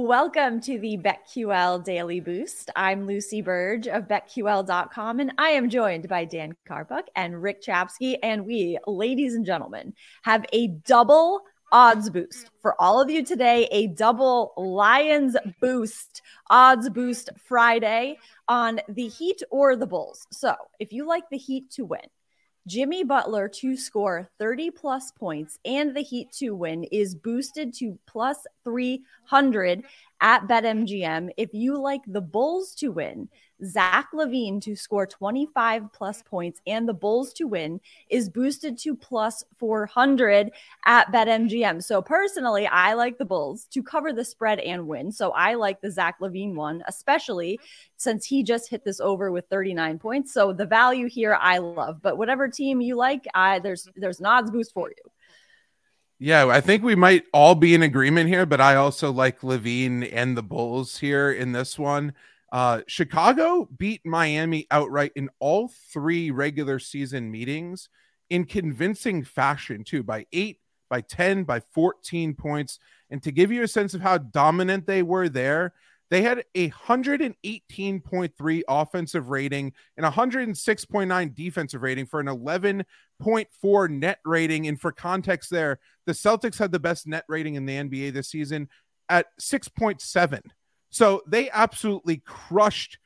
Welcome to the BetQL Daily Boost. I'm Lucy Burdge of BetQL.com, and I am joined by Dan Karpuk and Rick Chapsky. And we, ladies and gentlemen, have a double odds boost for all of you today, a double Lions boost odds boost Friday on the Heat or the Bulls. So if you like the Heat to win, Jimmy Butler to score 30 plus points and the Heat to win is boosted to plus 300 at BetMGM. If you like the Bulls to win, Zach LaVine to score 25 plus points and the Bulls to win is boosted to plus 400 at BetMGM. So personally, I like the Bulls to cover the spread and win. So I like the Zach LaVine one, especially since he just hit this over with 39 points. So the value here I love. But whatever team you like, I there's there's an odds boost for you. Yeah, I think we might all be in agreement here, but I also like LaVine and the Bulls here in this one. Uh, Chicago beat Miami outright in all three regular season meetings in convincing fashion, too, by eight, by 10, by 14 points. And to give you a sense of how dominant they were there, they had a 118.3 offensive rating and 106.9 defensive rating for an 11.4 net rating. And for context, there, the Celtics had the best net rating in the NBA this season at 6.7. So they absolutely crushed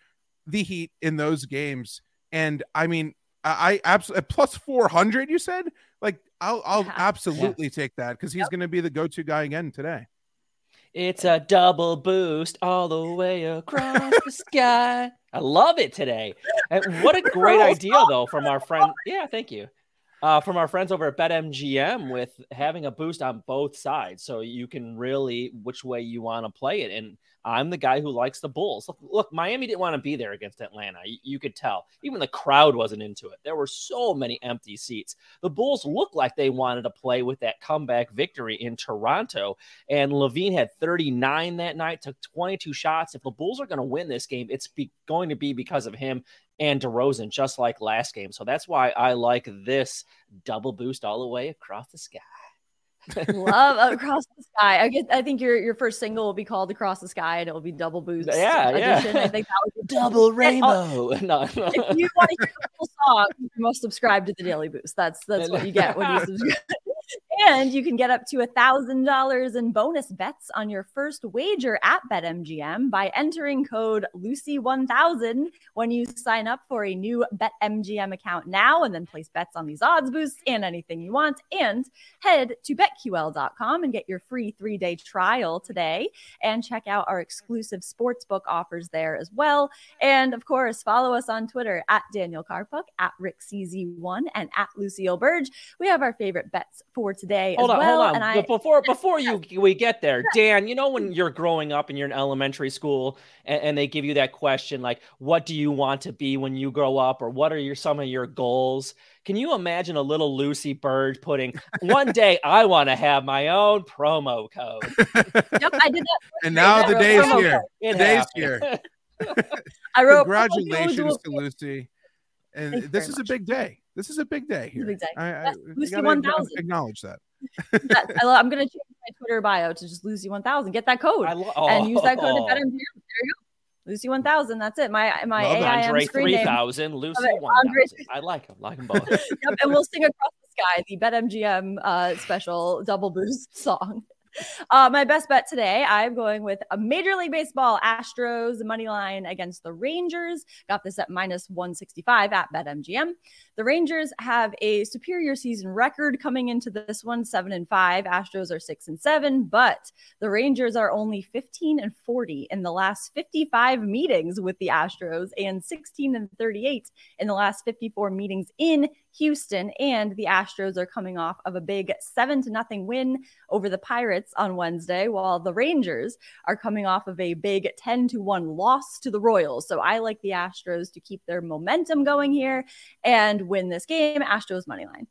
the Heat in those games. And I mean, I absolutely plus 400, you said? Like, I'll, I'll absolutely yeah. take that because he's yep. going to be the go to guy again today. It's a double boost all the way across the sky. I love it today. And what a great idea, though, from our friend. Yeah, thank you uh, from our friends over at BetMGM with having a boost on both sides. So you can really which way you want to play it. And I'm the guy who likes the Bulls. Look, look Miami didn't want to be there against Atlanta. You, you, could tell. Even the crowd wasn't into it. There were so many empty seats. The Bulls looked like they wanted to play with that comeback victory in Toronto. And LaVine had 39 that night, took 22 shots. If the Bulls are going to win this game, it's be- going to be because of him and DeRozan, just like last game. So that's why I like this double boost all the way across the sky. Love across the sky. I get. I think your your first single will be called "Across the Sky" and it will be double boost. Yeah, edition. yeah. I think that would be double oh, rainbow. And, no. if you want to hear the full song, you must subscribe to the Daily Boost. That's that's what you get when you subscribe. And you can get up to a $1,000 in bonus bets on your first wager at BetMGM by entering code Lucy1000 when you sign up for a new BetMGM account now and then place bets on these odds boosts and anything you want. And head to BetQL.com and get your free three day trial today and check out our exclusive sportsbook offers there as well. And of course, follow us on Twitter at Daniel Karpuk, at RickCZ1, and at Lucille Burge. We have our favorite bets for today hold on, well. Hold on, and I, before before you we get there, Dan, you know when you're growing up and you're in elementary school and, and, they give you that question like, "What do you want to be when you grow up?" or "What are your some of your goals?" Can you imagine a little Lucy Bird putting, "One day I want to have my own promo code." yep, I did that. And now the day's here. The day's here. I wrote congratulations to Lucy. And Thanks this is much. a big day. This is a big day here. Big day. I, I, Lucy one thousand. Acknowledge that. I love, I'm gonna change my Twitter bio to just Lucy one thousand. Get that code lo- oh. and use that code at BetMGM. There you go. Lucy one thousand. That's it. My my love AIM Andre screen three thousand. Lucy one thousand. I like them. Like them both. yep, and we'll sing across the sky the BetMGM uh, special double boost song. Uh, my best bet today, I'm going with a Major League Baseball Astros money line against the Rangers. Got this at minus 165 at BetMGM. The Rangers have a superior season record coming into this one, seven and five. Astros are six and seven, but the Rangers are only 15 and 40 in the last 55 meetings with the Astros and 16 and 38 in the last 54 meetings in Houston. And the Astros are coming off of a big seven to nothing win over the Pirates on Wednesday, while the Rangers are coming off of a big 10 to 1 loss to the Royals. So I like the Astros to keep their momentum going here. And win this game. Astros money line.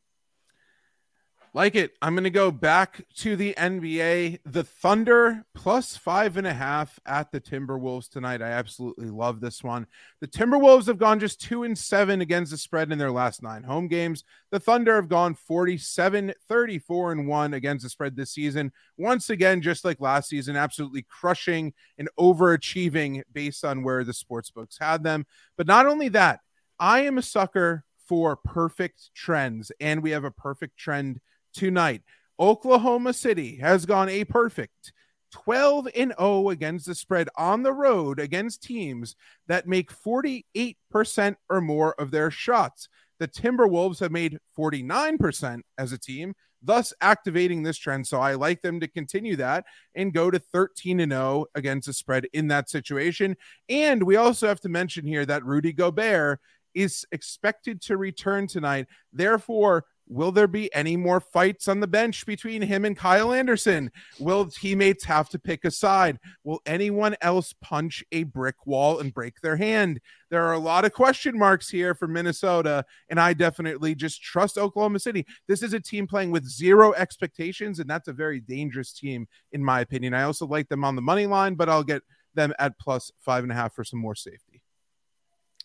Like it. I'm going to go back to the NBA. The Thunder plus five and a half at the Timberwolves tonight. I absolutely love this one. The Timberwolves have gone just two and seven against the spread in their last nine home games. The Thunder have gone 47, 34 and one against the spread this season. Once again, just like last season, absolutely crushing and overachieving based on where the sports books had them. But not only that, I am a sucker for perfect trends, and we have a perfect trend tonight. Oklahoma City has gone a perfect 12 and 0 against the spread on the road against teams that make 48% or more of their shots. The Timberwolves have made 49% as a team, thus activating this trend. So I like them to continue that and go to 13 and 0 against the spread in that situation. And we also have to mention here that Rudy Gobert is expected to return tonight. Therefore, Will there be any more fights on the bench between him and Kyle Anderson? Will teammates have to pick a side? Will anyone else punch a brick wall and break their hand? There are a lot of question marks here for Minnesota, and I definitely just trust Oklahoma City. This is a team playing with zero expectations, and that's a very dangerous team, in my opinion. I also like them on the money line, but I'll get them at plus five and a half for some more safety.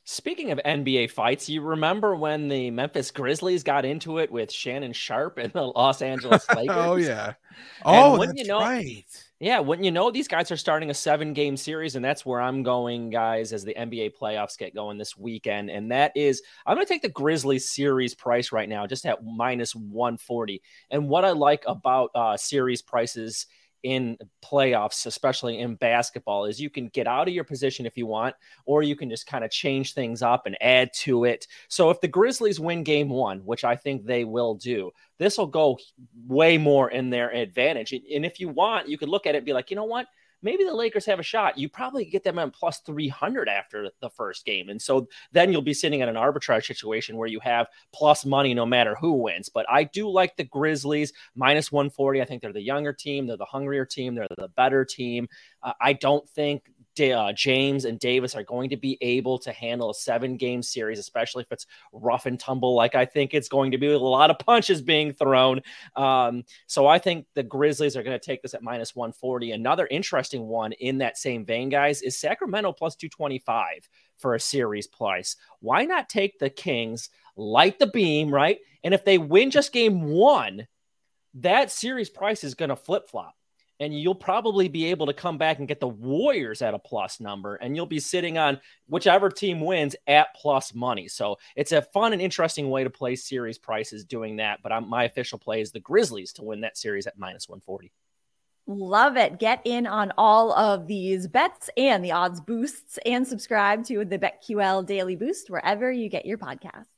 Speaking of NBA fights, you remember when the Memphis Grizzlies got into it with Shannon Sharpe and the Los Angeles Lakers? oh yeah. Oh, that's you know, right. Yeah, wouldn't you know these guys are starting a seven game series, and that's where I'm going, guys, as the NBA playoffs get going this weekend. And that is, I'm going to take the Grizzlies series price right now, just at minus 140. And what I like about uh, series prices in playoffs, especially in basketball, is you can get out of your position if you want, or you can just kind of change things up and add to it. So if the Grizzlies win game one, which I think they will do, this will go way more in their advantage. And if you want, you could look at it and be like, you know what? Maybe the Lakers have a shot. You probably get them at plus 300 after the first game. And so then you'll be sitting at an arbitrage situation where you have plus money no matter who wins. But I do like the Grizzlies minus 140. I think they're the younger team, they're the hungrier team, they're the better team. Uh, I don't think uh, James and Davis are going to be able to handle a seven game series, especially if it's rough and tumble, like I think it's going to be with a lot of punches being thrown. Um, so I think the Grizzlies are going to take this at minus 140. Another interesting one in that same vein, guys, is Sacramento plus 225 for a series price. Why not take the Kings, light the beam, right? And if they win just game one, that series price is going to flip flop and you'll probably be able to come back and get the Warriors at a plus number, and you'll be sitting on whichever team wins at plus money. So it's a fun and interesting way to play series prices doing that. But I'm, my official play is the Grizzlies to win that series at minus 140. Love it. Get in on all of these bets and the odds boosts and subscribe to the BetQL Daily Boost wherever you get your podcasts.